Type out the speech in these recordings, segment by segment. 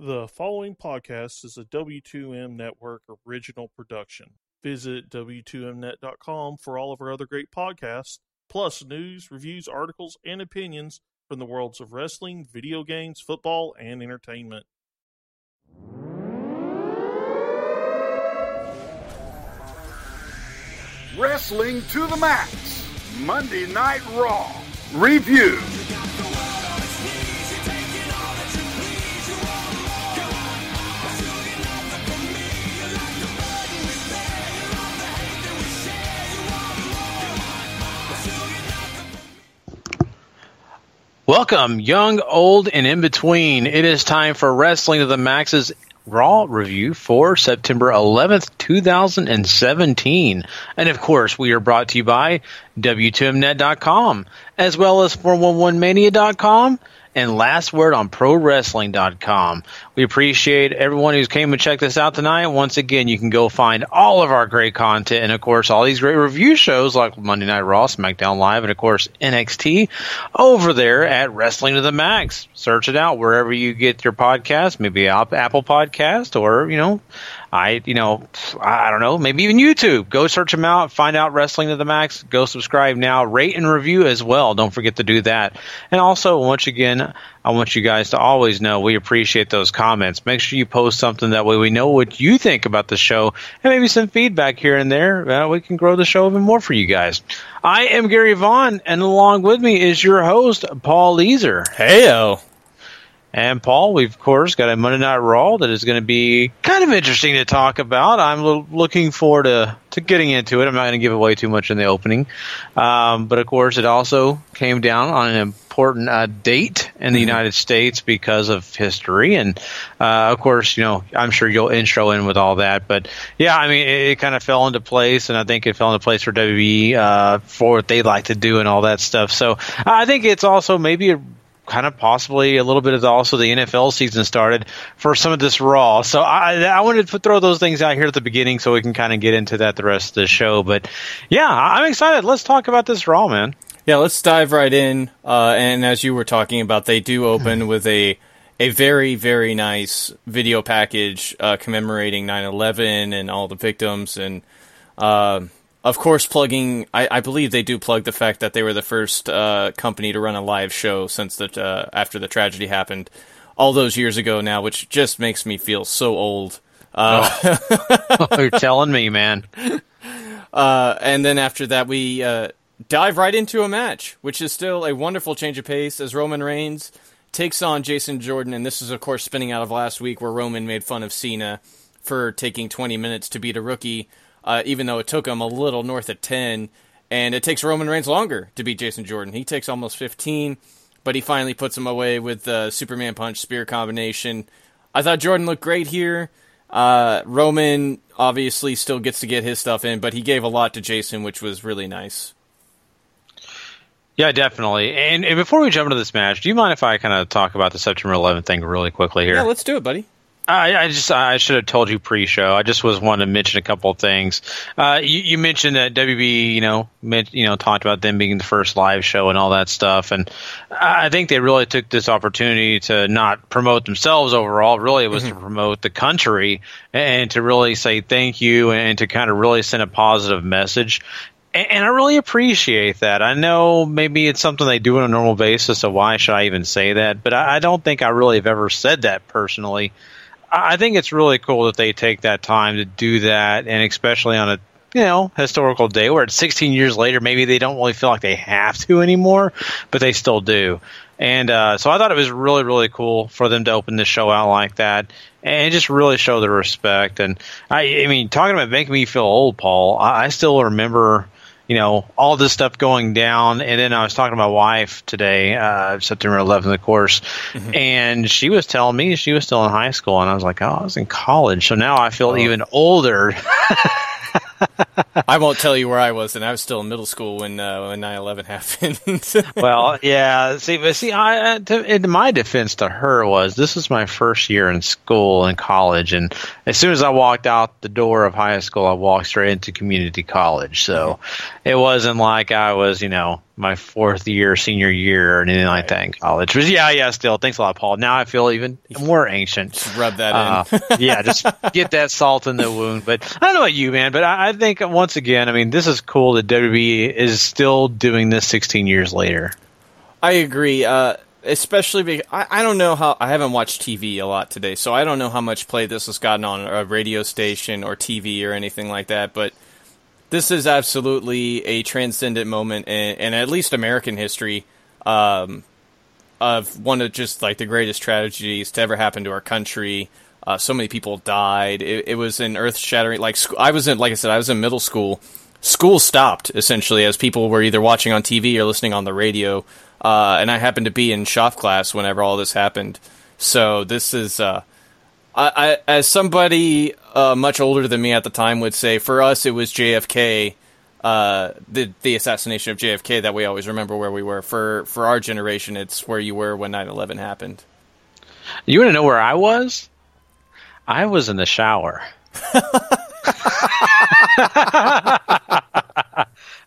The following podcast is a W2M Network original production. Visit W2Mnet.com for all of our other great podcasts, plus news, reviews, articles, and opinions from the worlds of wrestling, video games, football, and entertainment. Wrestling to the Max, Monday Night Raw. Review. Welcome, young, old, and in between. It is time for Wrestling to the Max's Raw review for September 11th, 2017. And of course, we are brought to you by W2Mnet.com, as well as 411mania.com and last word on ProWrestling.com. We appreciate everyone who's came and checked this out tonight. Once again, you can go find all of our great content and, of course, all these great review shows like Monday Night Raw, SmackDown Live, and, of course, NXT over there at Wrestling to the Max. Search it out wherever you get your podcast, maybe Apple Podcast or, you know, I, you know, I don't know, maybe even YouTube. Go search them out, find out Wrestling to the Max. Go subscribe now, rate and review as well. Don't forget to do that. And also, once again, I want you guys to always know we appreciate those comments. Make sure you post something that way we know what you think about the show and maybe some feedback here and there. Uh, we can grow the show even more for you guys. I am Gary Vaughn, and along with me is your host, Paul Leeser. Heyo. And Paul, we've of course got a Monday Night Raw that is going to be kind of interesting to talk about. I'm lo- looking forward to, to getting into it. I'm not going to give away too much in the opening, um, but of course it also came down on an important uh, date in the mm-hmm. United States because of history, and uh, of course you know I'm sure you'll intro in with all that. But yeah, I mean it, it kind of fell into place, and I think it fell into place for WWE uh, for what they like to do and all that stuff. So I think it's also maybe a kind of possibly a little bit of also the NFL season started for some of this Raw. So I, I wanted to throw those things out here at the beginning so we can kind of get into that the rest of the show. But yeah, I'm excited. Let's talk about this Raw, man. Yeah, let's dive right in. Uh, and as you were talking about, they do open with a a very very nice video package uh, commemorating 9/11 and all the victims and. Uh, of course, plugging. I, I, believe they do plug the fact that they were the first uh, company to run a live show since the uh, after the tragedy happened, all those years ago now, which just makes me feel so old. Uh, oh. You're telling me, man. Uh, and then after that, we uh, dive right into a match, which is still a wonderful change of pace as Roman Reigns takes on Jason Jordan, and this is of course spinning out of last week where Roman made fun of Cena for taking 20 minutes to beat a rookie uh, even though it took him a little north of 10. And it takes Roman Reigns longer to beat Jason Jordan. He takes almost 15, but he finally puts him away with the Superman Punch Spear combination. I thought Jordan looked great here. Uh, Roman obviously still gets to get his stuff in, but he gave a lot to Jason, which was really nice. Yeah, definitely. And, and before we jump into this match, do you mind if I kind of talk about the September 11th thing really quickly here? Yeah, let's do it, buddy. I, I, just I should have told you pre-show. I just was wanting to mention a couple of things. Uh, you, you, mentioned that WB, you know, meant, you know, talked about them being the first live show and all that stuff, and I think they really took this opportunity to not promote themselves overall. Really, it was mm-hmm. to promote the country and to really say thank you and to kind of really send a positive message and I really appreciate that. I know maybe it's something they do on a normal basis, so why should I even say that? But I don't think I really have ever said that personally. I think it's really cool that they take that time to do that, and especially on a you know historical day where it's 16 years later, maybe they don't really feel like they have to anymore, but they still do. And uh, so I thought it was really really cool for them to open the show out like that and just really show the respect. And I, I mean, talking about making me feel old, Paul, I, I still remember you know, all this stuff going down. And then I was talking to my wife today, uh, September 11th, of course, mm-hmm. and she was telling me she was still in high school. And I was like, oh, I was in college. So now I feel oh. even older. I won't tell you where I was, and I was still in middle school when uh, when 9/11 happened. well, yeah. See, but see, I, to, in my defense to her was this was my first year in school and college, and as soon as I walked out the door of high school, I walked straight into community college. So mm-hmm. it wasn't like I was, you know, my fourth year, senior year, or anything right. like that in college. But yeah, yeah, still. Thanks a lot, Paul. Now I feel even more ancient. Just rub that uh, in. yeah, just get that salt in the wound. But I don't know about you, man, but I, I think once again, I mean, this is cool that WWE is still doing this 16 years later. I agree. Uh, especially because I, I don't know how I haven't watched TV a lot today, so I don't know how much play this has gotten on a radio station or TV or anything like that. But this is absolutely a transcendent moment in, in at least American history um, of one of just like the greatest tragedies to ever happen to our country. Uh, so many people died. It, it was an earth shattering. Like I was in, like I said, I was in middle school. School stopped essentially as people were either watching on TV or listening on the radio. Uh, and I happened to be in shop class whenever all this happened. So this is, uh, I, I, as somebody uh, much older than me at the time would say, for us it was JFK, uh, the the assassination of JFK that we always remember where we were. For for our generation, it's where you were when 9-11 happened. You want to know where I was? I was in the shower.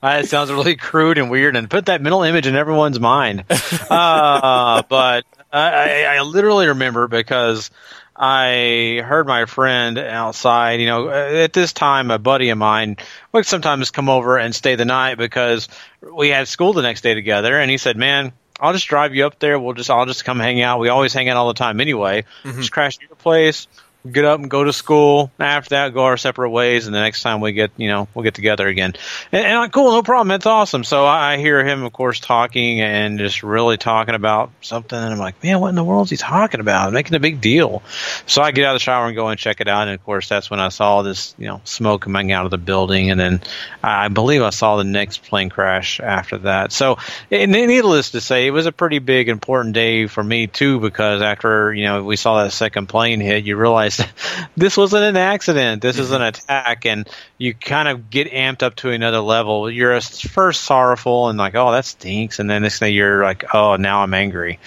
That sounds really crude and weird, and put that mental image in everyone's mind. Uh, but I, I, literally remember because I heard my friend outside. You know, at this time, a buddy of mine would sometimes come over and stay the night because we had school the next day together, and he said, "Man." I'll just drive you up there. We'll just, I'll just come hang out. We always hang out all the time anyway. Mm-hmm. Just crash at your place get up and go to school. After that, go our separate ways, and the next time we get, you know, we'll get together again. And, and uh, cool, no problem. That's awesome. So I, I hear him, of course, talking and just really talking about something, and I'm like, man, what in the world is he talking about? making a big deal. So I get out of the shower and go and check it out, and of course, that's when I saw this, you know, smoke coming out of the building, and then I believe I saw the next plane crash after that. So, needless to say, it was a pretty big, important day for me too, because after you know we saw that second plane hit, you realize realized this wasn't an accident. This mm-hmm. is an attack, and you kind of get amped up to another level. You're first sorrowful and like, oh, that stinks, and then next thing you're like, oh, now I'm angry.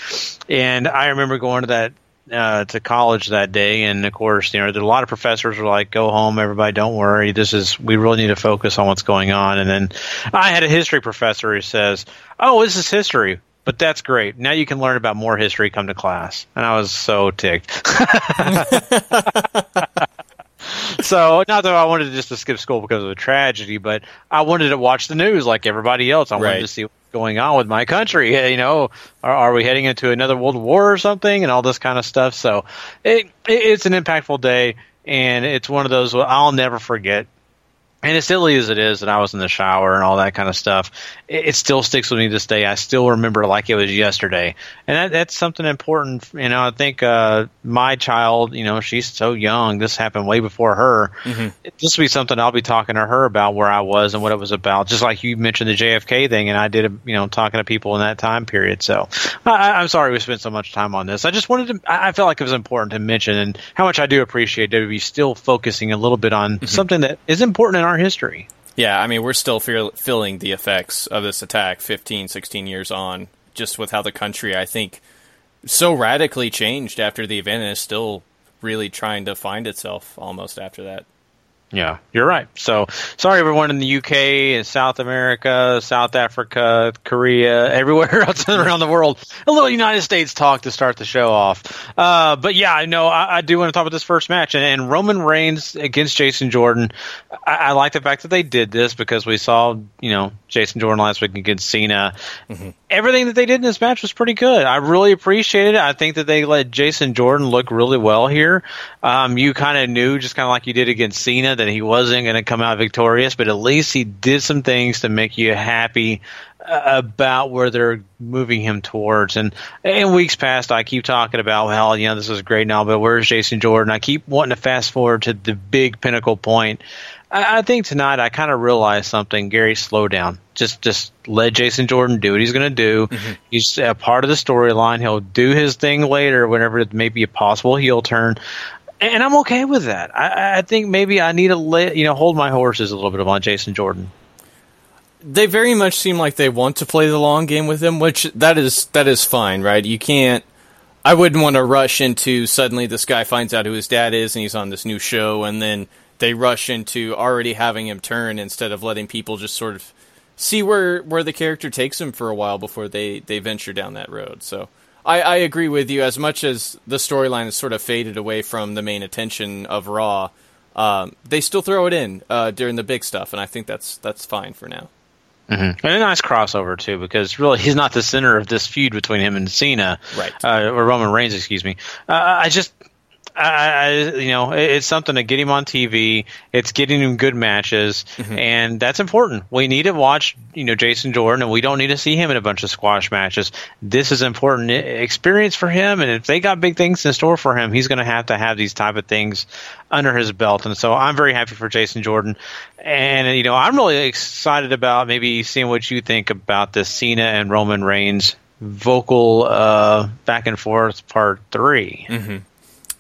And I remember going to that uh, to college that day, and of course, you know, a lot of professors were like, "Go home, everybody. Don't worry. This is we really need to focus on what's going on." And then I had a history professor who says, "Oh, this is history but that's great. Now you can learn about more history. Come to class, and I was so ticked. so not that I wanted just to skip school because of a tragedy, but I wanted to watch the news like everybody else. I wanted right. to see what's going on with my country. You know, are, are, we heading into another world war or something, and all this kind of stuff. So it, it's an impactful day, and it's one of those I'll never forget and as silly as it is that I was in the shower and all that kind of stuff, it, it, still sticks with me to this day. I still remember like it was yesterday, and that, that's something important. You know, I think uh, my child, you know, she's so young. This happened way before her. Mm-hmm. This will be something I'll be talking to her about where I was and what it was about. Just like you mentioned the JFK thing, and I did, you know, talking to people in that time period. So I, am sorry we spent so much time on this. I just wanted to. I felt like it was important to mention and how much I do appreciate WWE still focusing a little bit on mm-hmm. something that is important in our our history. Yeah, I mean, we're still feel, feeling the effects of this attack 15, 16 years on, just with how the country, I think, so radically changed after the event and is still really trying to find itself almost after that. Yeah, you're right. So sorry, everyone in the UK, and South America, South Africa, Korea, everywhere else around the world. A little United States talk to start the show off. Uh, but yeah, I know I, I, do want to talk about this first match and, and Roman Reigns against Jason Jordan. I, I, like the fact that they did this because we saw, you know, Jason Jordan last week against Cena. Mm-hmm. Everything that they did in this match was pretty good. I really appreciated it. I think that they let Jason Jordan look really well here. Um, you kind of knew, just kind of like you did against Cena, that he wasn't going to come out victorious, but at least he did some things to make you happy uh, about where they're moving him towards. And in weeks past, I keep talking about, well, you know, this is great now, but where's Jason Jordan? I keep wanting to fast forward to the big pinnacle point. I, I think tonight I kind of realized something. Gary, slow down. Just, just let Jason Jordan do what he's going to do. Mm-hmm. He's a part of the storyline. He'll do his thing later, whenever it may be a possible heel turn and I'm okay with that. I, I think maybe I need to let you know hold my horses a little bit on Jason Jordan. They very much seem like they want to play the long game with him, which that is that is fine, right? You can't. I wouldn't want to rush into suddenly this guy finds out who his dad is and he's on this new show, and then they rush into already having him turn instead of letting people just sort of see where where the character takes him for a while before they they venture down that road. So I, I agree with you. As much as the storyline has sort of faded away from the main attention of Raw, um, they still throw it in uh, during the big stuff, and I think that's that's fine for now. Mm-hmm. And a nice crossover too, because really he's not the center of this feud between him and Cena, right? Uh, or Roman Reigns, excuse me. Uh, I just I, you know, it's something to get him on TV. It's getting him good matches, mm-hmm. and that's important. We need to watch, you know, Jason Jordan, and we don't need to see him in a bunch of squash matches. This is important experience for him, and if they got big things in store for him, he's going to have to have these type of things under his belt. And so I'm very happy for Jason Jordan, and you know, I'm really excited about maybe seeing what you think about this Cena and Roman Reigns vocal uh, back and forth part 3 mm-hmm.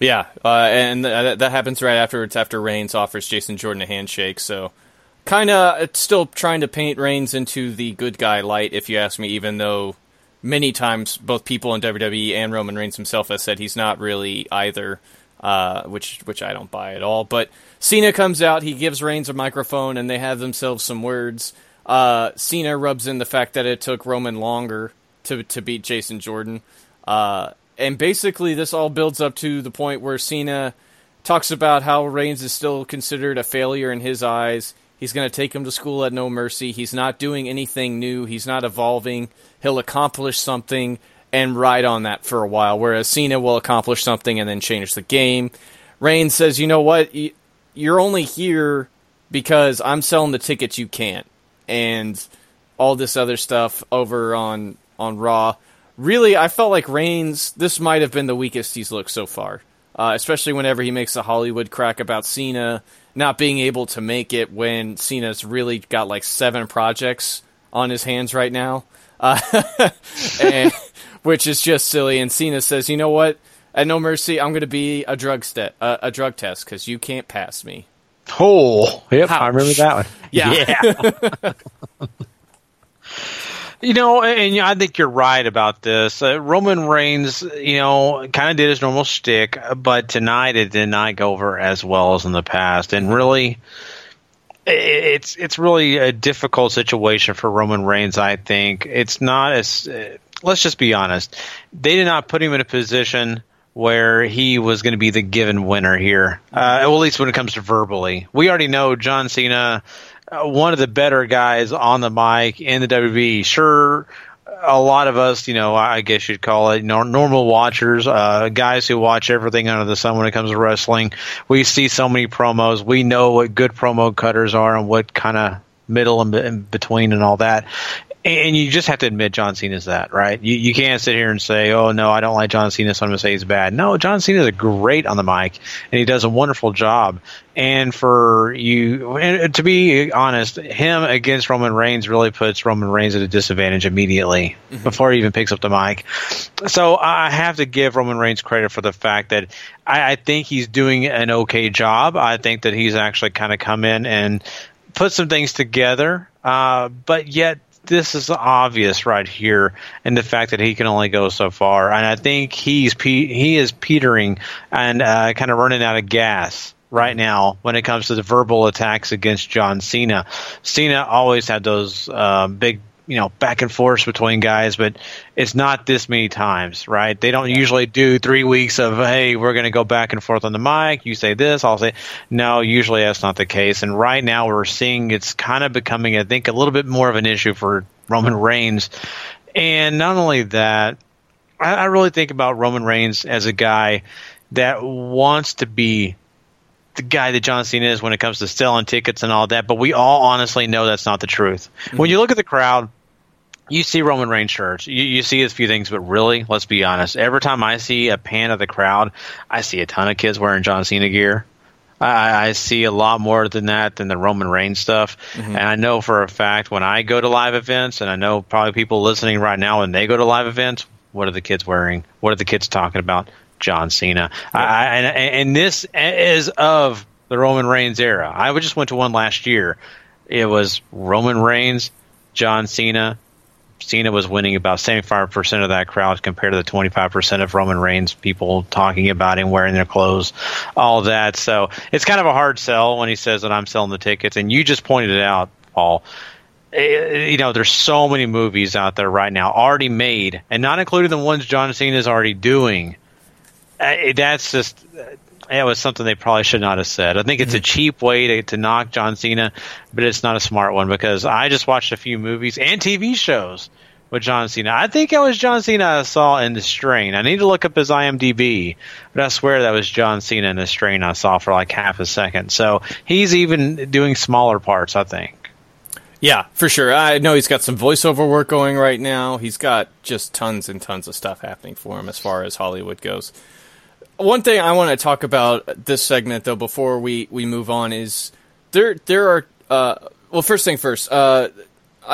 Yeah, uh, and th- that happens right afterwards after Reigns offers Jason Jordan a handshake. So, kind of still trying to paint Reigns into the good guy light, if you ask me. Even though many times both people in WWE and Roman Reigns himself has said he's not really either, uh, which which I don't buy at all. But Cena comes out, he gives Reigns a microphone, and they have themselves some words. Uh, Cena rubs in the fact that it took Roman longer to to beat Jason Jordan. Uh, and basically this all builds up to the point where Cena talks about how Reigns is still considered a failure in his eyes. He's going to take him to school at No Mercy. He's not doing anything new. He's not evolving. He'll accomplish something and ride on that for a while, whereas Cena will accomplish something and then change the game. Reigns says, "You know what? You're only here because I'm selling the tickets you can't." And all this other stuff over on on Raw really, I felt like Reigns, this might have been the weakest he's looked so far. Uh, especially whenever he makes a Hollywood crack about Cena not being able to make it when Cena's really got like seven projects on his hands right now, uh, and, which is just silly. And Cena says, "You know what? At No Mercy, I'm going to be a drug st- uh, a drug test because you can't pass me." Oh, yep, Ouch. I remember that one. Yeah. yeah. You know, and I think you're right about this. Uh, Roman Reigns, you know, kind of did his normal shtick, but tonight it did not go over as well as in the past. And really, it's it's really a difficult situation for Roman Reigns. I think it's not as. Uh, let's just be honest. They did not put him in a position where he was going to be the given winner here. Uh, well, at least when it comes to verbally, we already know John Cena uh, one of the better guys on the mic in the WWE. Sure, a lot of us, you know, I guess you'd call it, normal watchers, uh, guys who watch everything under the sun when it comes to wrestling. We see so many promos. We know what good promo cutters are and what kind of middle and between and all that and you just have to admit John Cena's that, right? You you can't sit here and say, "Oh no, I don't like John Cena, so I'm going to say he's bad." No, John Cena's great on the mic, and he does a wonderful job. And for you, and to be honest, him against Roman Reigns really puts Roman Reigns at a disadvantage immediately mm-hmm. before he even picks up the mic. So I have to give Roman Reigns credit for the fact that I, I think he's doing an okay job. I think that he's actually kind of come in and put some things together, uh, but yet this is obvious right here, and the fact that he can only go so far. And I think he's he is petering and uh, kind of running out of gas right now when it comes to the verbal attacks against John Cena. Cena always had those uh, big you know back and forth between guys, but it's not this many times, right? They don't usually do three weeks of hey, we're going to go back and forth on the mic. You say this, I'll say no. Usually that's not the case, and right now we're seeing it's kind of becoming, I think, a little bit more of an issue for Roman Reigns, and not only that, I, I really think about Roman Reigns as a guy that wants to be the guy that John Cena is when it comes to selling tickets and all that, but we all honestly know that's not the truth. Mm-hmm. When you look at the crowd, you see Roman Reigns shirts, you, you see a few things, but really, let's be honest. Every time I see a pan of the crowd, I see a ton of kids wearing John Cena gear. I, I see a lot more than that than the Roman Reigns stuff. Mm-hmm. And I know for a fact when I go to live events, and I know probably people listening right now when they go to live events, what are the kids wearing? What are the kids talking about? John Cena. Yeah. I, and, and this is of the Roman Reigns era. I just went to one last year. It was Roman Reigns, John Cena, Cena was winning about 75% of that crowd compared to the 25% of Roman Reigns people talking about him wearing their clothes, all that. So it's kind of a hard sell when he says that I'm selling the tickets. And you just pointed it out, Paul. Eh, you know, there's so many movies out there right now already made, and not including the ones John Cena is already doing. Eh, that's just it was something they probably should not have said. I think it's mm-hmm. a cheap way to, to knock John Cena, but it's not a smart one because I just watched a few movies and TV shows with John Cena. I think it was John Cena I saw in The Strain. I need to look up his IMDb, but I swear that was John Cena in The Strain I saw for like half a second. So he's even doing smaller parts, I think. Yeah, for sure. I know he's got some voiceover work going right now. He's got just tons and tons of stuff happening for him as far as Hollywood goes. One thing I want to talk about this segment though before we, we move on is there there are uh, well first thing first uh,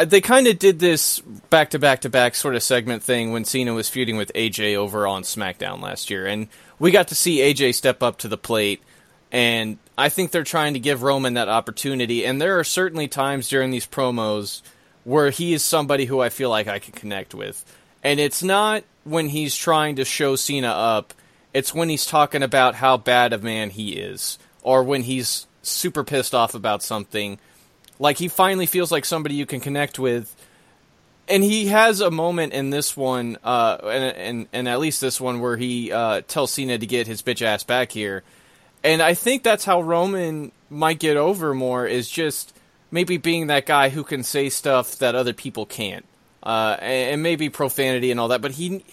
they kind of did this back to back to back sort of segment thing when Cena was feuding with AJ over on SmackDown last year and we got to see AJ step up to the plate and I think they're trying to give Roman that opportunity and there are certainly times during these promos where he is somebody who I feel like I can connect with and it's not when he's trying to show Cena up it's when he's talking about how bad a man he is, or when he's super pissed off about something. Like he finally feels like somebody you can connect with. And he has a moment in this one, uh, and, and and at least this one, where he uh, tells Cena to get his bitch ass back here. And I think that's how Roman might get over more is just maybe being that guy who can say stuff that other people can't, uh, and, and maybe profanity and all that. But he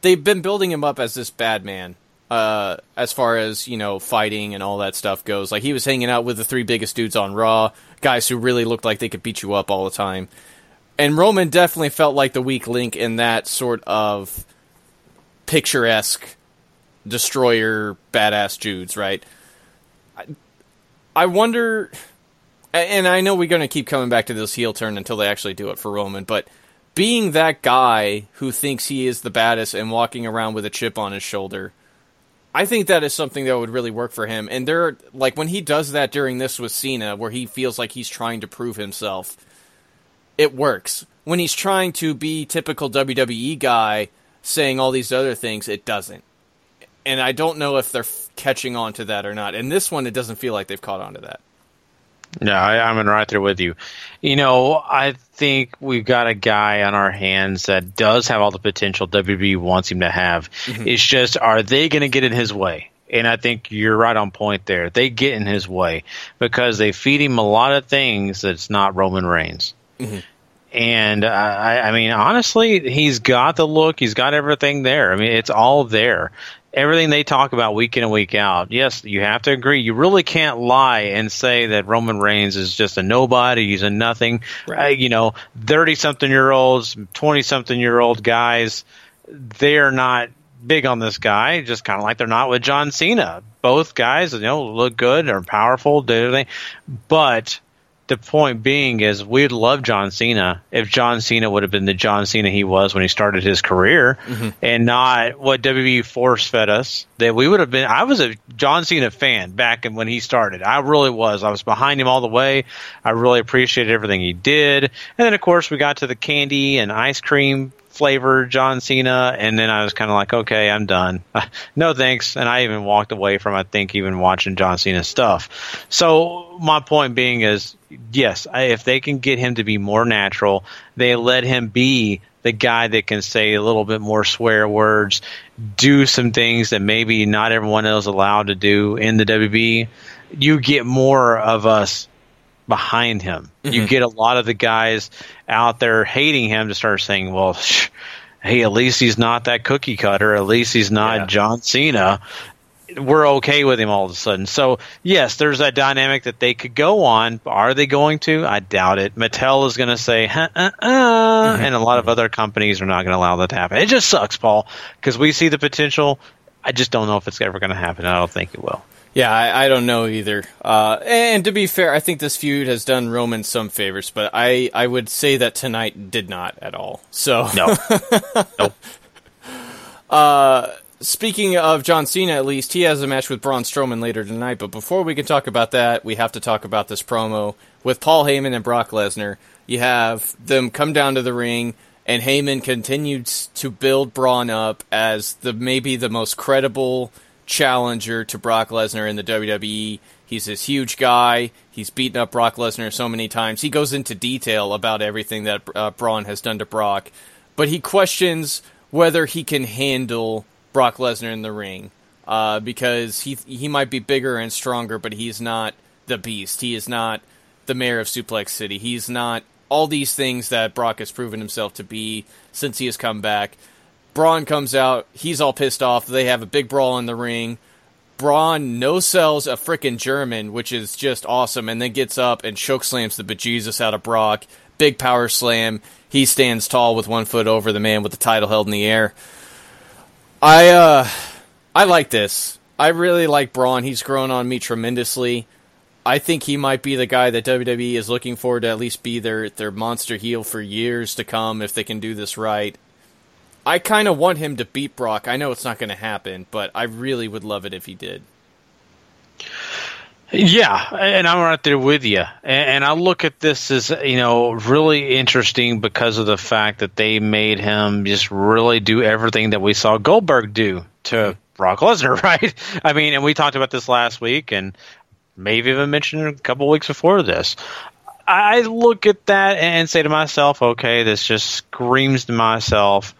they've been building him up as this bad man uh, as far as you know fighting and all that stuff goes. Like he was hanging out with the three biggest dudes on Raw, guys who really looked like they could beat you up all the time. And Roman definitely felt like the weak link in that sort of picturesque destroyer badass dudes, right? I, I wonder, and I know we're going to keep coming back to this heel turn until they actually do it for Roman, but being that guy who thinks he is the baddest and walking around with a chip on his shoulder, I think that is something that would really work for him. And there, like when he does that during this with Cena, where he feels like he's trying to prove himself, it works. When he's trying to be typical WWE guy, saying all these other things, it doesn't. And I don't know if they're catching on to that or not. And this one, it doesn't feel like they've caught on to that. No, I, I'm in right there with you. You know, I think we've got a guy on our hands that does have all the potential WWE wants him to have. Mm-hmm. It's just, are they going to get in his way? And I think you're right on point there. They get in his way because they feed him a lot of things that's not Roman Reigns. Mm-hmm. And uh, I, I mean, honestly, he's got the look. He's got everything there. I mean, it's all there everything they talk about week in and week out, yes, you have to agree. You really can't lie and say that Roman Reigns is just a nobody. He's a nothing. Right. Uh, you know, 30 something year olds, 20 something year old guys, they're not big on this guy, just kind of like they're not with John Cena. Both guys, you know, look good, are powerful, do everything. But the point being is we'd love John Cena if John Cena would have been the John Cena he was when he started his career mm-hmm. and not what WWE force fed us that we would have been I was a John Cena fan back when he started. I really was. I was behind him all the way. I really appreciated everything he did. And then of course we got to the candy and ice cream flavor John Cena, and then I was kind of like, okay, I'm done. no thanks. And I even walked away from, I think, even watching John Cena stuff. So my point being is, yes, if they can get him to be more natural, they let him be the guy that can say a little bit more swear words, do some things that maybe not everyone else allowed to do in the WB. You get more of us behind him. Mm-hmm. You get a lot of the guys out there hating him to start saying, well, sh- hey, at least he's not that cookie cutter. At least he's not yeah. John Cena. We're okay with him all of a sudden. So, yes, there's that dynamic that they could go on. Are they going to? I doubt it. Mattel is going to say, uh, uh, mm-hmm. and a lot of other companies are not going to allow that to happen. It just sucks, Paul, because we see the potential. I just don't know if it's ever going to happen. I don't think it will. Yeah, I, I, don't know either. Uh, and to be fair, I think this feud has done Roman some favors, but I, I would say that tonight did not at all. So no, nope. Uh, speaking of John Cena, at least he has a match with Braun Strowman later tonight. But before we can talk about that, we have to talk about this promo with Paul Heyman and Brock Lesnar. You have them come down to the ring, and Heyman continues to build Braun up as the maybe the most credible challenger to Brock Lesnar in the WWE. He's this huge guy. He's beaten up Brock Lesnar so many times. He goes into detail about everything that uh, Braun has done to Brock, but he questions whether he can handle Brock Lesnar in the ring uh, because he he might be bigger and stronger, but he's not the Beast. He is not the mayor of Suplex City. He's not all these things that Brock has proven himself to be since he has come back. Braun comes out. He's all pissed off. They have a big brawl in the ring. Braun no sells a freaking German, which is just awesome, and then gets up and choke slams the bejesus out of Brock. Big power slam. He stands tall with one foot over the man with the title held in the air. I uh I like this. I really like Braun. He's grown on me tremendously. I think he might be the guy that WWE is looking for to at least be their their monster heel for years to come if they can do this right. I kind of want him to beat Brock. I know it's not going to happen, but I really would love it if he did. Yeah, and I'm right there with you. And I look at this as you know really interesting because of the fact that they made him just really do everything that we saw Goldberg do to Brock Lesnar, right? I mean, and we talked about this last week, and maybe even mentioned it a couple weeks before this. I look at that and say to myself, okay, this just screams to myself.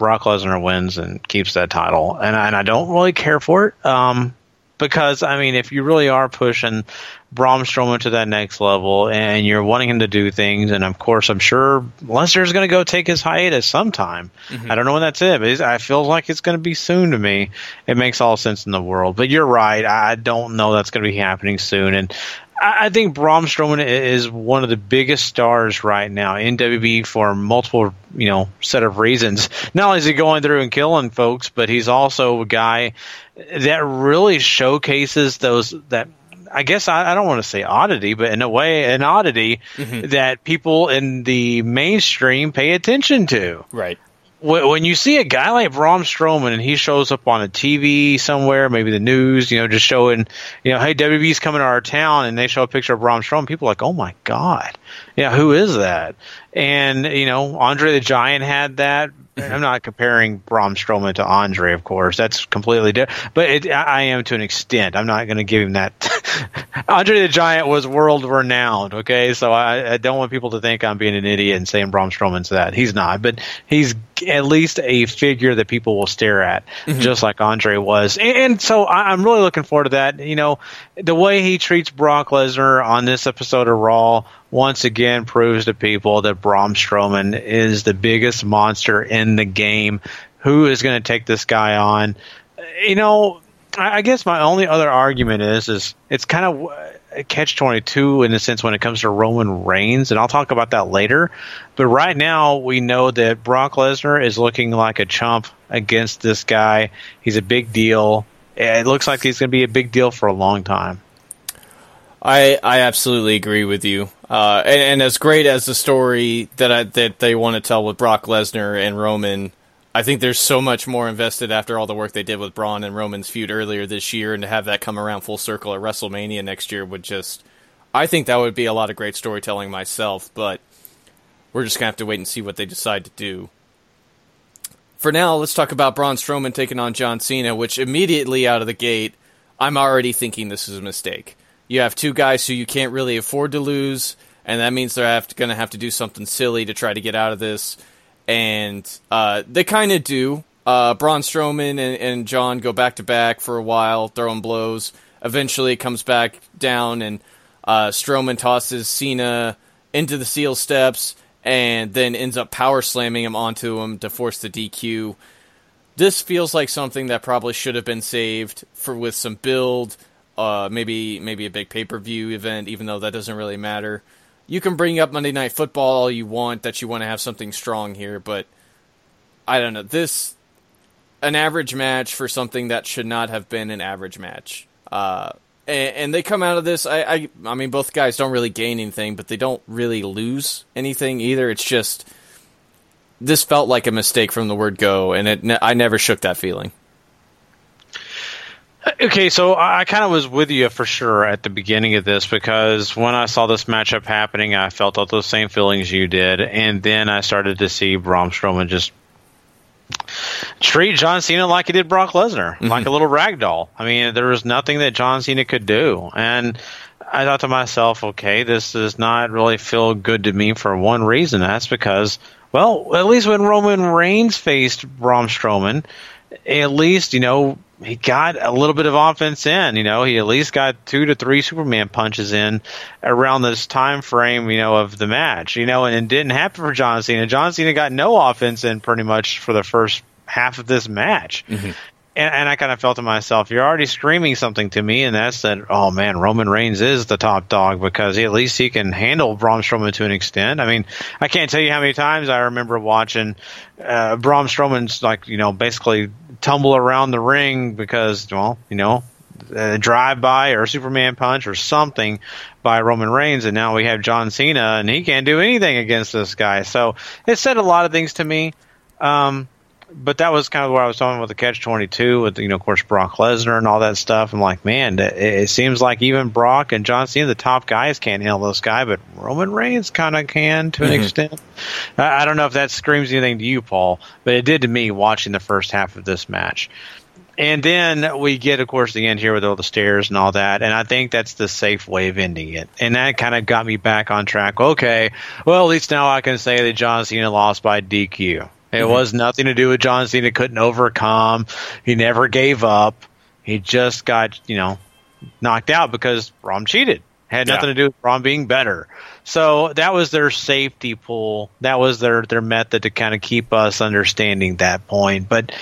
Brock Lesnar wins and keeps that title, and I, and I don't really care for it. Um, because I mean, if you really are pushing Braun Strowman to that next level and you're wanting him to do things, and of course, I'm sure Lesnar's going to go take his hiatus sometime. Mm-hmm. I don't know when that's it, but I feel like it's going to be soon to me. It makes all sense in the world. But you're right. I don't know that's going to be happening soon, and I think Braun Strowman is one of the biggest stars right now in WWE for multiple, you know, set of reasons. Not only is he going through and killing folks, but he's also a guy that really showcases those that I guess I, I, don't want to say oddity, but in a way, an oddity mm-hmm. that people in the mainstream pay attention to. Right when you see a guy like Braun Strowman and he shows up on a TV somewhere, maybe the news, you know, just showing, you know, hey, WB's coming to our town, and they show a picture of Braun Strowman, people are like, oh my god, yeah, who is that? And you know, Andre the Giant had that. I'm not comparing Braun Strowman to Andre, of course. That's completely different. But it, I am to an extent. I'm not going to give him that. Andre the Giant was world renowned. Okay, so I, I, don't want people to think I'm being an idiot and saying Braun Strowman's that. He's not, but he's at least a figure that people will stare at, mm-hmm. just like Andre was. And, and so I, I'm really looking forward to that. You know, the way he treats Brock Lesnar on this episode of Raw once again proves to people that Braun Strowman is the biggest monster in the game. Who is going to take this guy on? You know, I guess my only other argument is is it's kind of a catch twenty two in a sense when it comes to Roman Reigns, and I'll talk about that later. But right now, we know that Brock Lesnar is looking like a chump against this guy. He's a big deal. It looks like he's going to be a big deal for a long time. I I absolutely agree with you. Uh, and, and, as great as the story that I, that they want to tell with Brock Lesnar and Roman, I think there's so much more invested after all the work they did with Braun and Roman's feud earlier this year, and to have that come around full circle at WrestleMania next year would just, I think that would be a lot of great storytelling myself. But we're just gonna have to wait and see what they decide to do. For now, let's talk about Braun Strowman taking on John Cena, which immediately out of the gate, I'm already thinking this is a mistake you have two guys who you can't really afford to lose, and that means they're going to have to do something silly to try to get out of this. And uh, they kind of do. Uh, Braun Strowman and, and John go back to back for a while, throwing blows. Eventually, comes back down, and uh, Strowman tosses Cena into the steel steps, and then ends up power slamming him onto him to force the DQ. This feels like something that probably should have been saved for with some build uh, maybe maybe a big pay per view event, even though that doesn't really matter. You can bring up Monday Night Football all you want that you want to have something strong here, but I don't know this an average match for something that should not have been an average match. Uh, and, and, they come out of this. I, I I mean, both guys don't really gain anything, but they don't really lose anything either. It's just this felt like a mistake from the word go, and it I never shook that feeling. Okay, so I kind of was with you for sure at the beginning of this because when I saw this matchup happening, I felt all those same feelings you did, and then I started to see Braun Strowman just treat John Cena like he did Brock Lesnar, mm-hmm. like a little rag doll. I mean, there was nothing that John Cena could do, and I thought to myself, okay, this does not really feel good to me for one reason. That's because, well, at least when Roman Reigns faced Braun Strowman, at least you know he got a little bit of offense in. You know, he at least got two to three Superman punches in around this time frame. You know, of the match. You know, and it didn't happen for John Cena. John Cena got no offense in pretty much for the first half of this match. Mm-hmm. And, and, I kind of felt to myself, you're already screaming something to me, and that's that. Oh man, Roman Reigns is the top dog because he, at least he can handle Braun Strowman to an extent. I mean, I can't tell you how many times I remember watching uh, Braun Strowman's like you know basically tumble around the ring because well you know a drive by or Superman punch or something by Roman Reigns, and now we have John Cena, and he can't do anything against this guy. So it said a lot of things to me. Um, but that was kind of where I was talking with the catch twenty two with you know of course Brock Lesnar and all that stuff. I'm like, man, it, it seems like even Brock and John Cena, the top guys, can't handle this guy, but Roman Reigns kind of can to an mm-hmm. extent. I, I don't know if that screams anything to you, Paul, but it did to me watching the first half of this match. And then we get, of course, the end here with all the stairs and all that. And I think that's the safe way of ending it. And that kind of got me back on track. Okay, well, at least now I can say that John Cena lost by DQ. It mm-hmm. was nothing to do with John Cena couldn't overcome. He never gave up. He just got, you know, knocked out because Braun cheated. Had nothing yeah. to do with Braun being better. So that was their safety pool. That was their, their method to kind of keep us understanding that point. But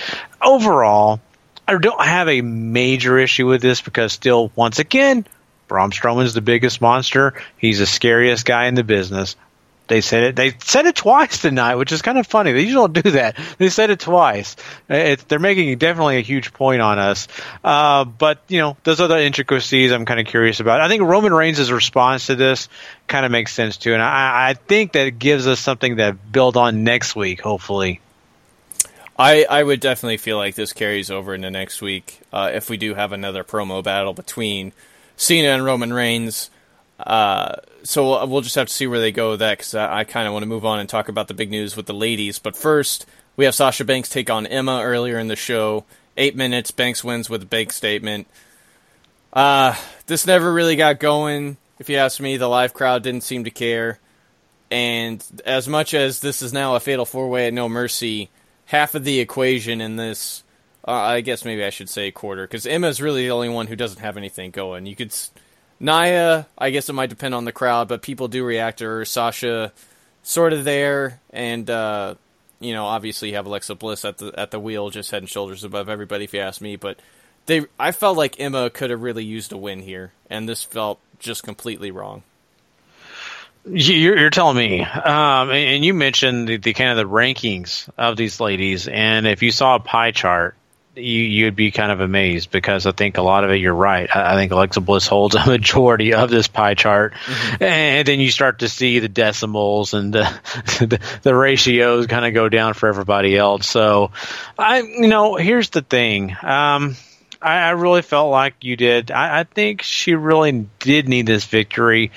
overall, I don't have a major issue with this because still, once again, Braun Strowman's the biggest monster. He's the scariest guy in the business. They said it. They said it twice tonight, which is kind of funny. They usually don't do that. They said it twice. It, they're making definitely a huge point on us. Uh, but you know, those other intricacies, I'm kind of curious about. I think Roman Reigns' response to this kind of makes sense too, and I, I think that gives us something to build on next week, hopefully. I, I would definitely feel like this carries over into next week uh, if we do have another promo battle between Cena and Roman Reigns. Uh, so we'll just have to see where they go with that because I, I kind of want to move on and talk about the big news with the ladies. But first, we have Sasha Banks take on Emma earlier in the show. Eight minutes, Banks wins with a big statement. Uh, this never really got going. If you ask me, the live crowd didn't seem to care. And as much as this is now a fatal four way at No Mercy, half of the equation in this, uh, I guess maybe I should say quarter, because Emma's really the only one who doesn't have anything going. You could Nia, I guess it might depend on the crowd, but people do react to her. Sasha, sort of there, and uh, you know, obviously you have Alexa Bliss at the at the wheel, just head and shoulders above everybody, if you ask me. But they, I felt like Emma could have really used a win here, and this felt just completely wrong. You're, you're telling me, um, and you mentioned the, the, kind of the rankings of these ladies, and if you saw a pie chart, you you'd be kind of amazed because I think a lot of it you're right. I, I think Alexa Bliss holds a majority of this pie chart, mm-hmm. and then you start to see the decimals and the the, the ratios kind of go down for everybody else. So, I you know here's the thing. Um, I, I really felt like you did. I, I think she really did need this victory.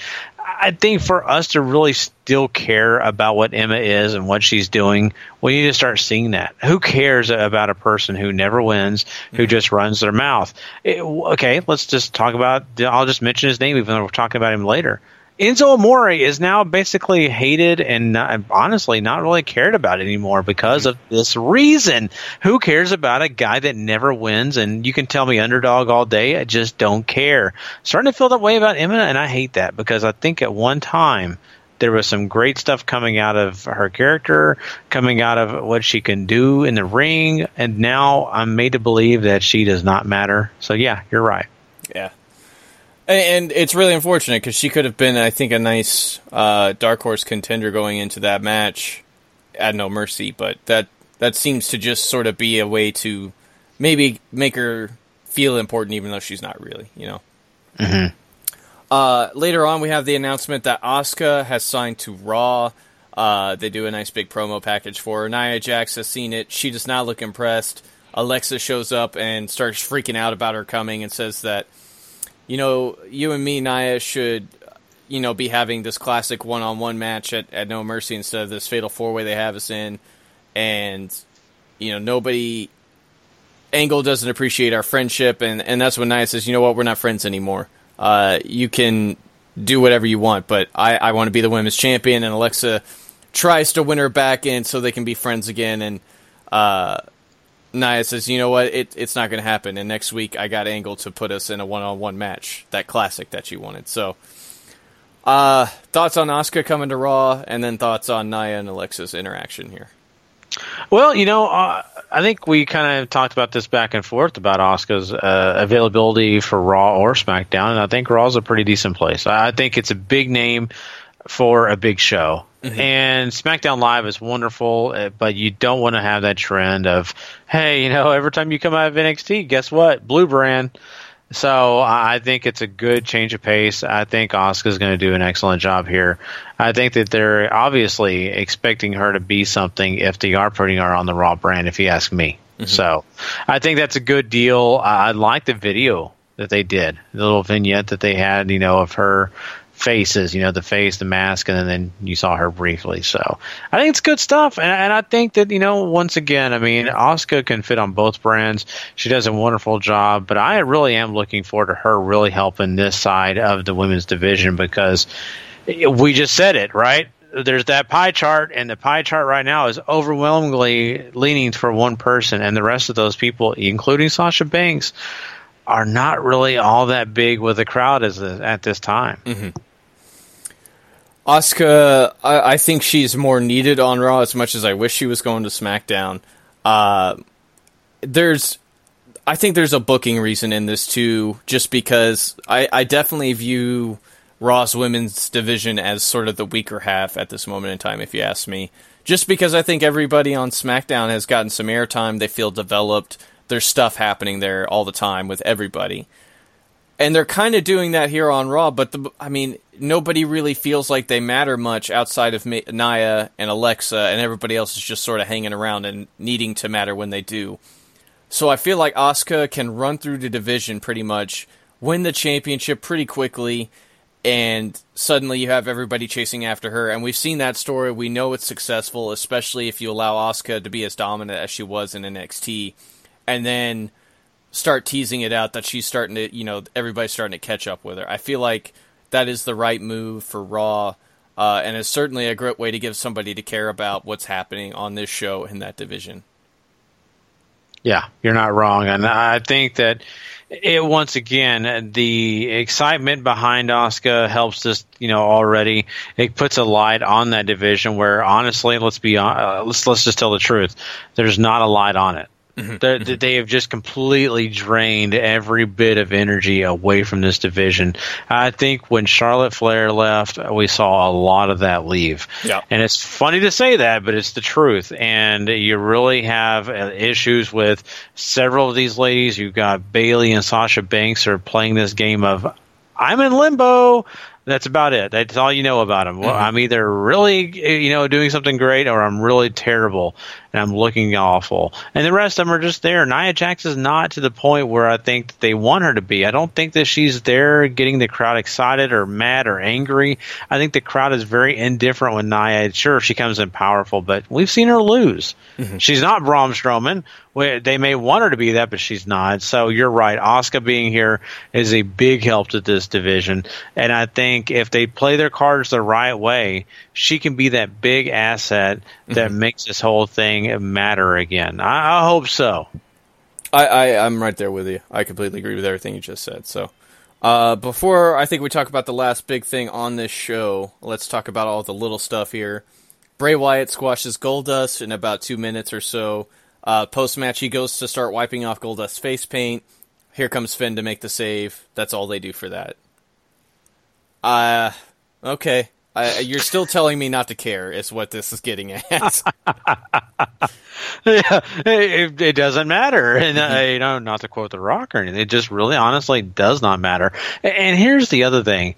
I think for us to really still care about what Emma is and what she's doing, we need to start seeing that. Who cares about a person who never wins, who just runs their mouth? It, okay, let's just talk about. I'll just mention his name, even though we're talking about him later. Enzo Amore is now basically hated and not, honestly not really cared about anymore because of this reason. Who cares about a guy that never wins? And you can tell me underdog all day. I just don't care. Starting to feel that way about Emma, and I hate that because I think at one time there was some great stuff coming out of her character, coming out of what she can do in the ring, and now I'm made to believe that she does not matter. So yeah, you're right. Yeah, and it's really unfortunate because she could have been, I think, a nice uh, dark horse contender going into that match at No Mercy, but that that seems to just sort of be a way to maybe make her feel important, even though she's not really, you know. Mm-hmm. Uh, later on, we have the announcement that Asuka has signed to Raw. Uh, they do a nice big promo package for her. Nia Jax has seen it. She does not look impressed. Alexa shows up and starts freaking out about her coming and says that, you know, you and me, Nia, should, you know, be having this classic one on one match at, at No Mercy instead of this fatal four way they have us in. And, you know, nobody. Angle doesn't appreciate our friendship, and, and that's when Nia says, you know what, we're not friends anymore. Uh, you can do whatever you want, but I, I want to be the women's champion, and Alexa tries to win her back in so they can be friends again, and uh, Nia says, "You know what? It, it's not going to happen." And next week, I got Angle to put us in a one-on-one match, that classic that she wanted. So, uh, thoughts on Asuka coming to Raw, and then thoughts on Nia and Alexa's interaction here. Well, you know, uh, I think we kind of talked about this back and forth about Asuka's uh, availability for Raw or SmackDown, and I think Raw's a pretty decent place. I think it's a big name for a big show. Mm-hmm. And SmackDown Live is wonderful, uh, but you don't want to have that trend of, hey, you know, every time you come out of NXT, guess what? Blue brand. So I think it's a good change of pace. I think Asuka's going to do an excellent job here. I think that they're obviously expecting her to be something if they are putting her on the Raw brand, if you ask me. Mm-hmm. So I think that's a good deal. I like the video that they did, the little vignette that they had, you know, of her faces, you know, the face, the mask, and then you saw her briefly. So I think it's good stuff. And, and I think that, you know, once again, I mean, Asuka can fit on both brands. She does a wonderful job, but I really am looking forward to her really helping this side of the women's division because we just said it, right? There's that pie chart, and the pie chart right now is overwhelmingly leaning for one person, and the rest of those people, including Sasha Banks, are not really all that big with the crowd as at this time. Mm-hmm. Asuka, I, I, think she's more needed on Raw as much as I wish she was going to SmackDown. Uh, there's, I think there's a booking reason in this too, just because I, I definitely view Raw's women's division as sort of the weaker half at this moment in time, if you ask me. Just because I think everybody on SmackDown has gotten some airtime, they feel developed. There's stuff happening there all the time with everybody and they're kind of doing that here on Raw. But the, I mean, nobody really feels like they matter much outside of Nia and Alexa, and everybody else is just sort of hanging around and needing to matter when they do. So I feel like Asuka can run through the division pretty much, win the championship pretty quickly, and suddenly you have everybody chasing after her. And we've seen that story. We know it's successful, especially if you allow Asuka to be as dominant as she was in NXT, and then start teasing it out that she's starting to, you know, everybody's starting to catch up with her. I feel like that is the right move for Raw, uh, and it's certainly a great way to give somebody to care about what's happening on this show in that division. Yeah, you're not wrong, and I think that it once again the excitement behind Asuka helps us. You know, already it puts a light on that division where honestly, let's be uh, let's let's just tell the truth. There's not a light on it. Mm-hmm. mm-hmm. They have just completely drained every bit of energy away from this division. I think when Charlotte Flair left, we saw a lot of that leave. Yeah. And it's funny to say that, but it's the truth. And you really have uh, issues with several of these ladies. You've got Bayley and Sasha Banks are playing this game of I'm in limbo. That's about it. That's all you know about them. Well, mm-hmm. I'm either really, you know, doing something great or I'm really terrible and I'm looking awful. And the rest of them are just there. Nia Jax is not to the point where I think that they want her to be. I don't think that she's there getting the crowd excited or mad or angry. I think the crowd is very indifferent when Nia. Sure, she comes in powerful, but we've seen her lose. Mm-hmm. She's not Braun Strowman. They may want her to be that, but she's not. So you're right. Asuka being here is a big help to this division. And I think if they play their cards the right way, she can be that big asset that mm-hmm. makes this whole thing matter again. I, I hope so. I, I I'm right there with you. I completely agree with everything you just said. So. Uh, before I think we talk about the last big thing on this show, let's talk about all the little stuff here. Bray Wyatt squashes Goldust in about two minutes or so. Uh, Post match, he goes to start wiping off Goldust's face paint. Here comes Finn to make the save. That's all they do for that. Uh, okay. Uh, you're still telling me not to care is what this is getting at. yeah, it, it, doesn't matter, and uh, you know, not to quote The Rock or anything. It just really, honestly, does not matter. And here's the other thing: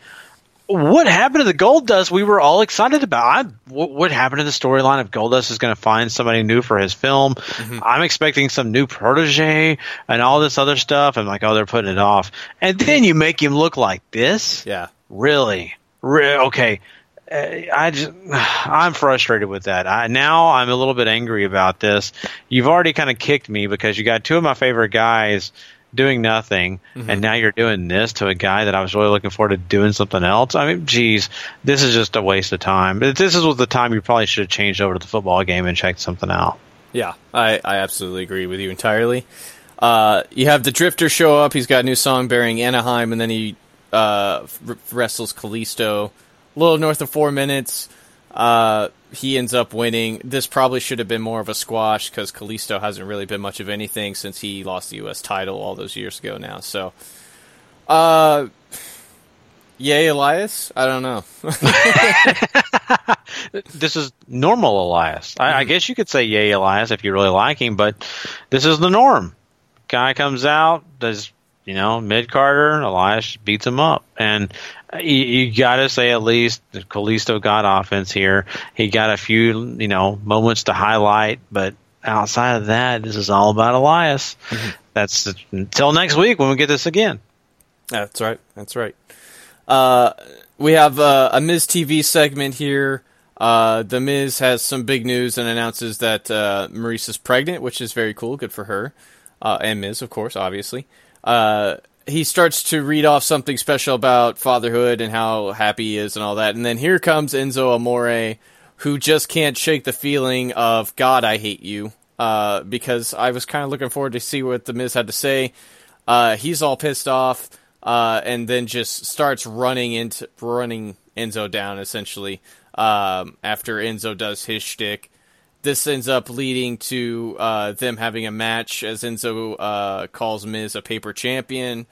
what happened to the Goldust we were all excited about? I, what, what happened to the storyline of Goldust is going to find somebody new for his film? Mm-hmm. I'm expecting some new protege and all this other stuff. I'm like, oh, they're putting it off. And then you make him look like this? Yeah. Really? Re- okay. Uh, I just, I'm frustrated with that. I, now I'm a little bit angry about this. You've already kind of kicked me because you got two of my favorite guys – doing nothing, mm-hmm. and now you're doing this to a guy that I was really looking forward to doing something else. I mean, geez, this is just a waste of time. This is the time you probably should have changed over to the football game and checked something out. Yeah, I, I absolutely agree with you entirely. Uh, you have the Drifter show up. He's got a new song bearing Anaheim, and then he uh, wrestles Kalisto. A little north of four minutes. Uh, he ends up winning. This probably should have been more of a squash because Kalisto hasn't really been much of anything since he lost the U.S. title all those years ago now. So, uh, yay, Elias? I don't know. this is normal Elias. I, I, mm-hmm. guess you could say yay, Elias, if you really like him, but this is the norm. Guy comes out, does you know, mid carder, Elias beats him up. And you, you got to say at least Kalisto got offense here. He got a few, you know, moments to highlight, but outside of that, this is all about Elias. Mm-hmm. That's until next week when we get this again. That's right. That's right. Uh, we have uh, a Miz TV segment here. Uh, the Miz has some big news and announces that uh, Maryse is pregnant, which is very cool. Good for her. Uh, and Miz, of course, obviously. He starts to read off something special about fatherhood and how happy he is and all that. And then here comes Enzo Amore, who just can't shake the feeling of God, I hate you. Uh, because I was kind of looking forward to see what the Miz had to say. Uh, he's all pissed off, uh, and then just starts running into running Enzo down essentially. Um, after Enzo does his shtick, this ends up leading to uh, them having a match as Enzo uh, calls Miz a paper champion,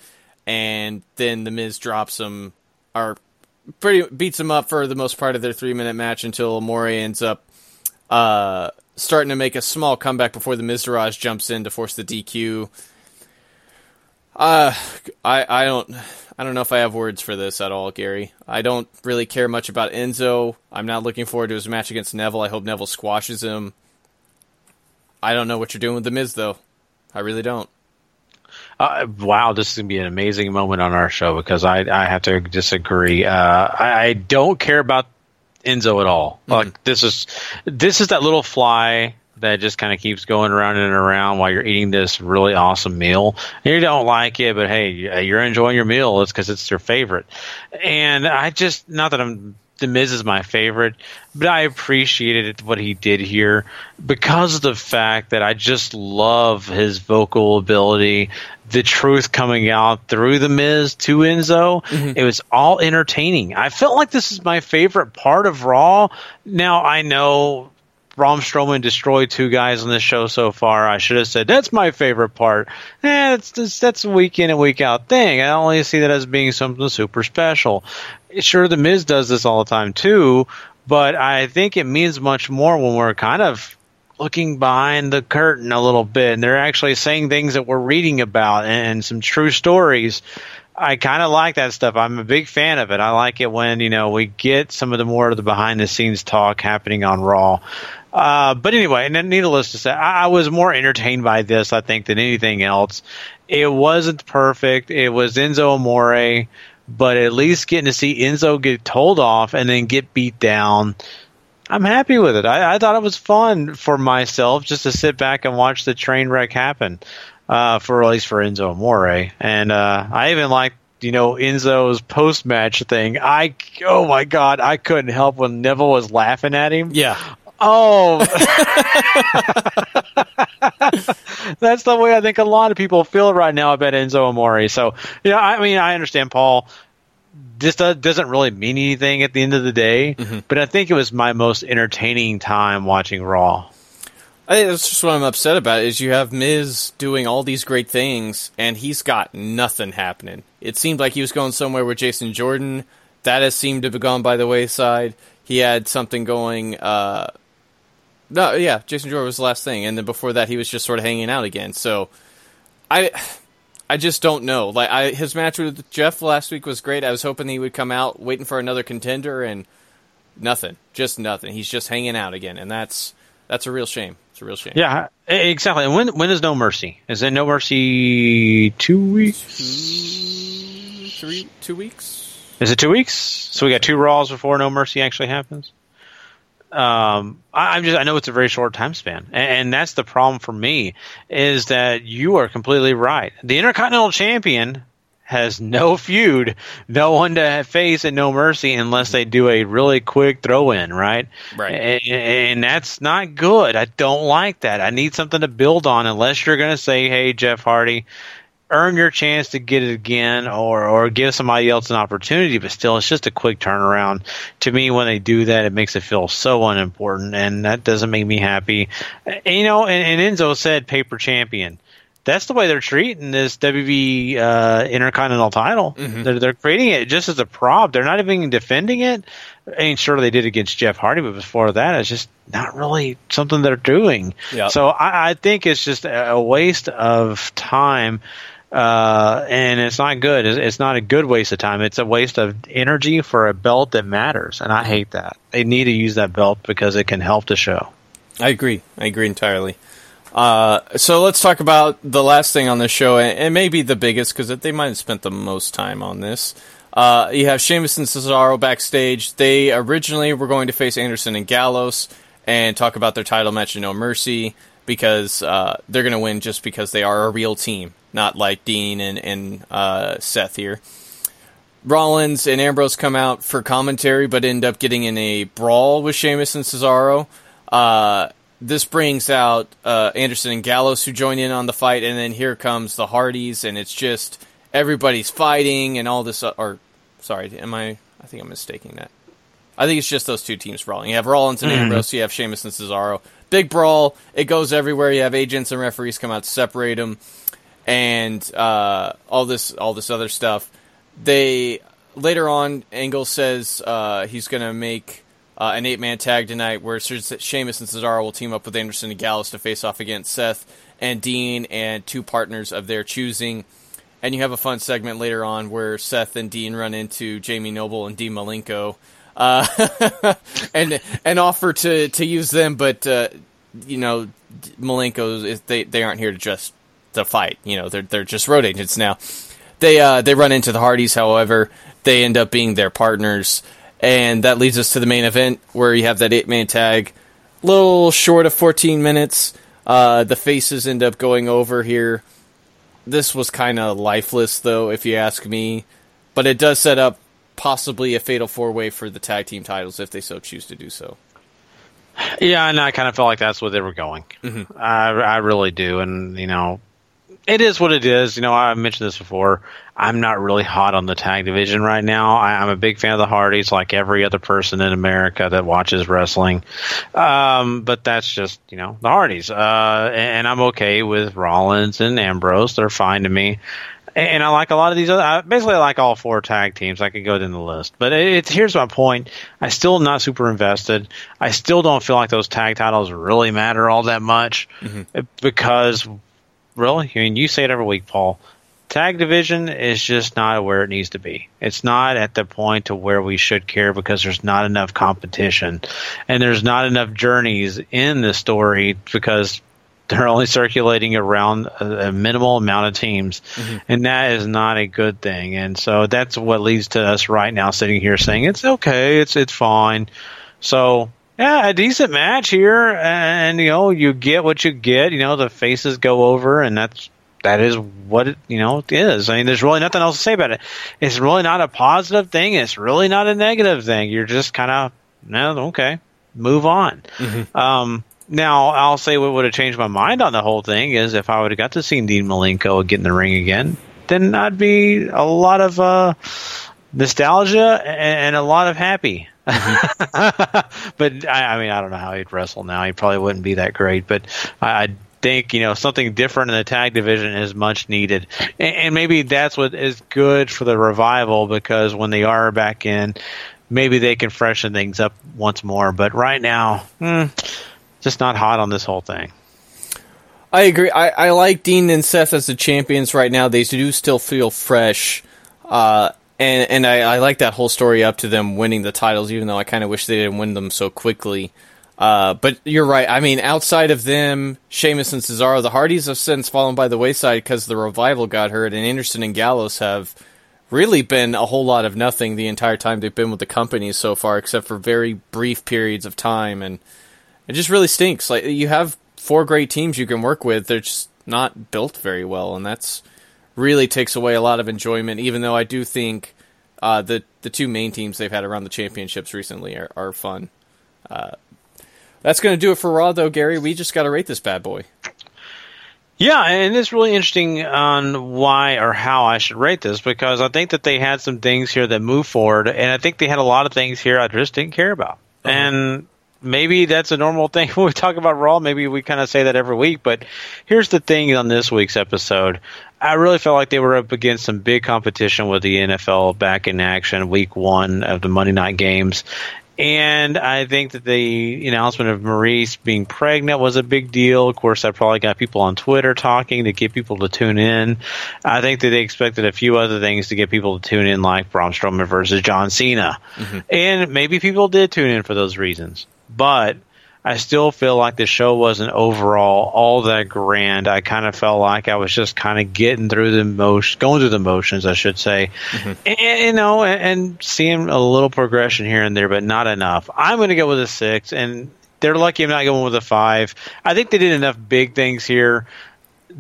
and then the Miz drops him or pretty beats him up for the most part of their three minute match until Amore ends up uh, starting to make a small comeback before the Miztourage jumps in to force the DQ. Uh, I I don't I don't know if I have words for this at all, Gary. I don't really care much about Enzo. I'm not looking forward to his match against Neville. I hope Neville squashes him. I don't know what you're doing with the Miz though. I really don't. Uh, wow, this is gonna be an amazing moment on our show because I I have to disagree. Uh, I, I, don't care about Enzo at all. Mm-hmm. Like this is this is that little fly that just kind of keeps going around and around while you're eating this really awesome meal. And you don't like it, but hey, you're enjoying your meal. It's because it's your favorite. And I just, not that I'm, The Miz is my favorite, but I appreciated what he did here because of the fact that I just love his vocal ability, the truth coming out through The Miz to Enzo. Mm-hmm. It was all entertaining. I felt like this is my favorite part of Raw. Now, I know Braun Strowman destroyed two guys on this show so far. I should have said that's my favorite part. Eh, that's, that's that's a week in and week out thing. I only see that as being something super special. Sure, the Miz does this all the time too, but I think it means much more when we're kind of looking behind the curtain a little bit, and they're actually saying things that we're reading about and some true stories. I kind of like that stuff. I'm a big fan of it. I like it when you know we get some of the more of the behind the scenes talk happening on Raw. Uh, but anyway, and needless to say, I, I, was more entertained by this, I think, than anything else. It wasn't perfect. It was Enzo Amore, but at least getting to see Enzo get told off and then get beat down. I'm happy with it. I, I thought it was fun for myself just to sit back and watch the train wreck happen, uh, for at least for Enzo Amore. And uh, I even liked you know Enzo's post match thing. I oh my god, I couldn't help when Neville was laughing at him. Yeah. Oh, that's the way I think a lot of people feel right now about Enzo Amore. So, yeah, I mean, I understand Paul. This doesn't really mean anything at the end of the day, mm-hmm. but I think it was my most entertaining time watching Raw. I think that's just what I'm upset about is you have Miz doing all these great things and he's got nothing happening. It seemed like he was going somewhere with Jason Jordan. That has seemed to have gone by the wayside. He had something going uh, no, yeah, Jason Jordan was the last thing, and then before that, he was just sort of hanging out again. So, I, I just don't know. Like I, his match with Jeff last week was great. I was hoping he would come out waiting for another contender, and nothing, just nothing. He's just hanging out again, and that's that's a real shame. It's a real shame. Yeah, exactly. And when when is No Mercy? Is it No Mercy two weeks? Two, three, two weeks. Is it two weeks? So we got two Raws before No Mercy actually happens. Um, I, am just I know it's a very short time span, and, and, that's the problem for me is that you are completely right. The Intercontinental Champion has no feud, no one to face, and no mercy unless they do a really quick throw in, right? Right. And, and that's not good. I don't like that. I need something to build on unless you're going to say, hey, Jeff Hardy, earn your chance to get it again or or give somebody else an opportunity but still it's just a quick turnaround to me when they do that it makes it feel so unimportant and that doesn't make me happy and, you know and, and, enzo said paper champion that's the way they're treating this WB uh, Intercontinental title. Mm-hmm. They're, they're creating it just as a prop. They're not even defending it. I mean, sure they did against Jeff Hardy, but before that, it's just not really something they're doing. Yep. So I, I think it's just a waste of time uh, and it's not good. It's, it's, not a good waste of time. It's a waste of energy for a belt that matters, and I hate that. They need to use that belt because it can help the show. I agree. I agree entirely. Uh, so let's talk about the last thing on the show, and, and maybe the biggest because they might have spent the most time on this. Uh, you have Sheamus and Cesaro backstage. They originally were going to face Anderson and Gallows and talk about their title match in No Mercy because uh, they're going to win just because they are a real team not like Dean and, and uh, Seth here. Rollins and Ambrose come out for commentary, but end up getting in a brawl with Sheamus and Cesaro. Uh, this brings out uh, Anderson and Gallows, who join in on the fight, and then here comes the Hardys, and it's just everybody's fighting and all this. Uh, or, sorry, am I? I think I'm mistaking that. I think it's just those two teams brawling. You have Rollins and mm-hmm. Ambrose, you have Sheamus and Cesaro. Big brawl. It goes everywhere. You have agents and referees come out to separate them and uh, all this all this other stuff. They later on, Angle says uh, he's going to make uh, an eight man tag tonight, where Sheamus and Cesaro will team up with Anderson and Gallows to face off against Seth and Dean and two partners of their choosing. And you have a fun segment later on where Seth and Dean run into Jamie Noble and Dean Malenko. Uh, and and offer to, to use them, but uh, you know Malenko they they aren't here to just the fight. You know, they're they're just road agents now. They uh, they run into the Hardys, however, they end up being their partners, and that leads us to the main event where you have that eight man tag, little short of fourteen minutes. Uh, the faces end up going over here. This was kind of lifeless, though, if you ask me, but it does set up possibly a fatal four way for the tag team titles if they so choose to do so. Yeah, and I kind of felt like that's where they were going. Mm-hmm. I, I really do, and you know, it is what it is. You know, I mentioned this before. I'm not really hot on the tag division right now. I, am a big fan of the Hardys, like every other person in America that watches wrestling. Um, but that's just you know the Hardys, uh, and I'm okay with Rollins and Ambrose. They're fine to me. And I like a lot of these other. I basically, I like all four tag teams. I could go down the list, but it's here's my point. I still not super invested. I still don't feel like those tag titles really matter all that much mm-hmm. because really? I mean, you say it every week, Paul. Tag division is just not where it needs to be. It's not at the point to where we should care because there's not enough competition, and there's not enough journeys in the story because they're only circulating around a, a minimal amount of teams, mm-hmm. and that is not a good thing. And so that's what leads to us right now sitting here saying it's okay, it's it's fine. So yeah, a decent match here, and you know you get what you get. You know the faces go over, and that's that is what it you know it is. I mean, there's really nothing else to say about it. It's really not a positive thing. It's really not a negative thing. You're just kind of no, okay, move on. Mm-hmm. Um, now I'll say what would have changed my mind on the whole thing is if I would have got to see Dean Malenko get in the ring again, then I'd be a lot of uh, nostalgia and a lot of happy. Mm-hmm. but I, I, mean, I don't know how he'd wrestle now. He probably wouldn't be that great. But I, I think you know something different in the tag division is much needed, and, and, maybe that's what is good for the revival because when they are back in, maybe they can freshen things up once more. But right now, hmm, just not hot on this whole thing. I agree. I, I like Dean and Seth as the champions right now. They do still feel fresh. Uh, and and I, I like that whole story up to them winning the titles, even though I kind of wish they didn't win them so quickly. Uh, but you're right. I mean, outside of them, Sheamus and Cesaro, the Hardys have since fallen by the wayside because the revival got hurt, and Anderson and Gallows have really been a whole lot of nothing the entire time they've been with the company so far, except for very brief periods of time, and it just really stinks. Like you have four great teams you can work with, they're just not built very well, and that's really takes away a lot of enjoyment. Even though I do think uh, the the two main teams they've had around the championships recently are, are fun. Uh, that's going to do it for Raw, though, Gary. We just got to rate this bad boy. Yeah, and it's really interesting on why or how I should rate this because I think that they had some things here that move forward, and I think they had a lot of things here I just didn't care about. Uh-huh. And maybe that's a normal thing when we talk about Raw. Maybe we kind of say that every week, but here's the thing on this week's episode. I really felt like they were up against some big competition with the NFL back in action week one of the Monday night games. And I think that the announcement of Maryse being pregnant was a big deal. Of course, that probably got people on Twitter talking to get people to tune in. I think that they expected a few other things to get people to tune in, like Braun Strowman versus John Cena. Mm-hmm. And maybe people did tune in for those reasons. But – I still feel like the show wasn't overall all that grand. I kind of felt like I was just kind of getting through the motion, going through the motions, I should say, mm-hmm. and, you know, and, and seeing a little progression here and there, but not enough. I'm going to go with a six, and they're lucky I'm not going with a five. I think they did enough big things here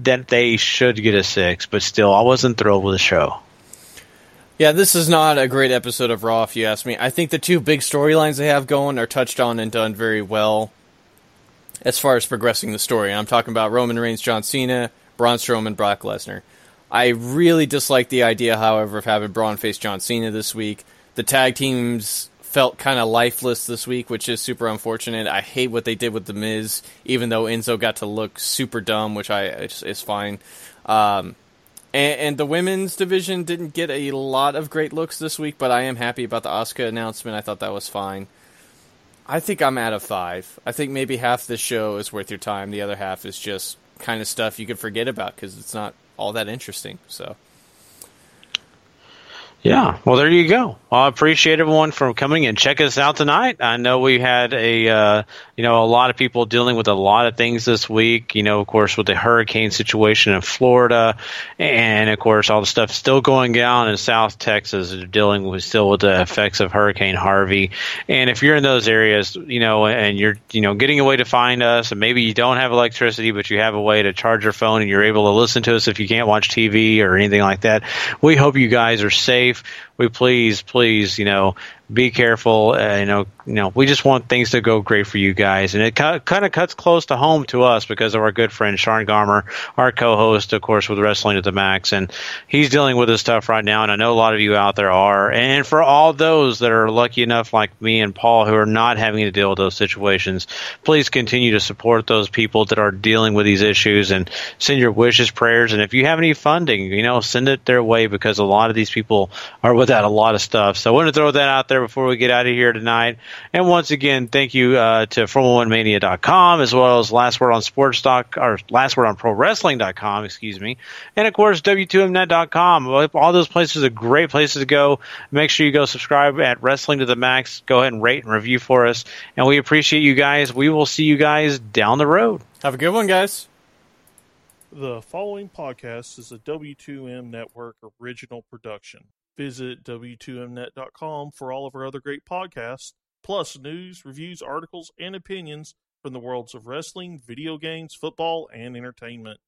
that they should get a six, but still, I wasn't thrilled with the show. Yeah, this is not a great episode of Raw, if you ask me. I think the two big storylines they have going are touched on and done very well as far as progressing the story. And I'm talking about Roman Reigns, John Cena, Braun Strowman, Brock Lesnar. I really dislike the idea, however, of having Braun face John Cena this week. The tag teams felt kind of lifeless this week, which is super unfortunate. I hate what they did with The Miz, even though Enzo got to look super dumb, which I is fine. Um, and, and, the women's division didn't get a lot of great looks this week, but I am happy about the Asuka announcement. I thought that was fine. I think I'm out of five. I think maybe half the show is worth your time. The other half is just kind of stuff you could forget about because it's not all that interesting. So. Yeah, well, there you go. I appreciate everyone for coming and check us out tonight. I know we had a uh, you know a lot of people dealing with a lot of things this week. You know, of course, with the hurricane situation in Florida, and of course, all the stuff still going down in South Texas. Dealing with still with the effects of Hurricane Harvey. And if you're in those areas, you know, and you're you know getting a way to find us, and maybe you don't have electricity, but you have a way to charge your phone, and you're able to listen to us if you can't watch TV or anything like that. We hope you guys are safe. We please, please, you know, be careful. Uh, you know, you know, we just want things to go great for you guys, and it kind of cuts close to home to us because of our good friend Sean Garmer, our co-host, of course, with Wrestling at the Max, and he's dealing with this stuff right now. And I know a lot of you out there are. And for all those that are lucky enough, like me and Paul, who are not having to deal with those situations, please continue to support those people that are dealing with these issues and send your wishes, prayers, and if you have any funding, you know, send it their way because a lot of these people are without a lot of stuff. So I want to throw that out there before we get out of here tonight. And once again, thank you uh, to Formula1Mania.com as well as Last Word on Sports Doc, or Last Word on Pro Wrestling.com, excuse me. And of course, W2Mnet.com. All those places are great places to go. Make sure you go subscribe at Wrestling to the Max. Go ahead and rate and review for us. And we appreciate you guys. We will see you guys down the road. Have a good one, guys. The following podcast is a W2M Network original production. Visit W2Mnet.com for all of our other great podcasts, plus news, reviews, articles, and opinions from the worlds of wrestling, video games, football, and entertainment.